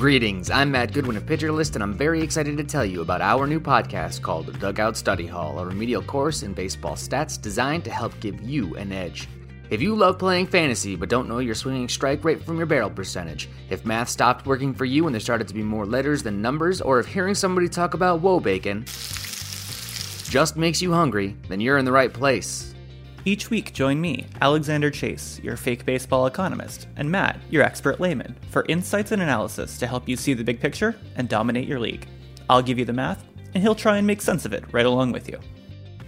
Greetings, I'm Matt Goodwin of Pitcher List, and I'm very excited to tell you about our new podcast called Dugout Study Hall, a remedial course in baseball stats designed to help give you an edge. If you love playing fantasy but don't know your swinging strike rate from your barrel percentage, if math stopped working for you and there started to be more letters than numbers, or if hearing somebody talk about woe bacon just makes you hungry, then you're in the right place. Each week, join me, Alexander Chase, your fake baseball economist, and Matt, your expert layman, for insights and analysis to help you see the big picture and dominate your league. I'll give you the math, and he'll try and make sense of it right along with you.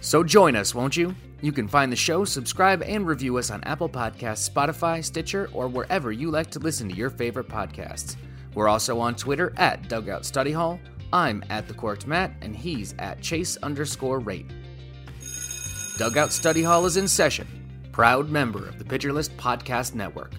So join us, won't you? You can find the show, subscribe, and review us on Apple Podcasts, Spotify, Stitcher, or wherever you like to listen to your favorite podcasts. We're also on Twitter at Dugout Study Hall. I'm at the Corked Matt, and he's at Chase underscore rate. Dugout Study Hall is in session, proud member of the Pitcher List Podcast Network.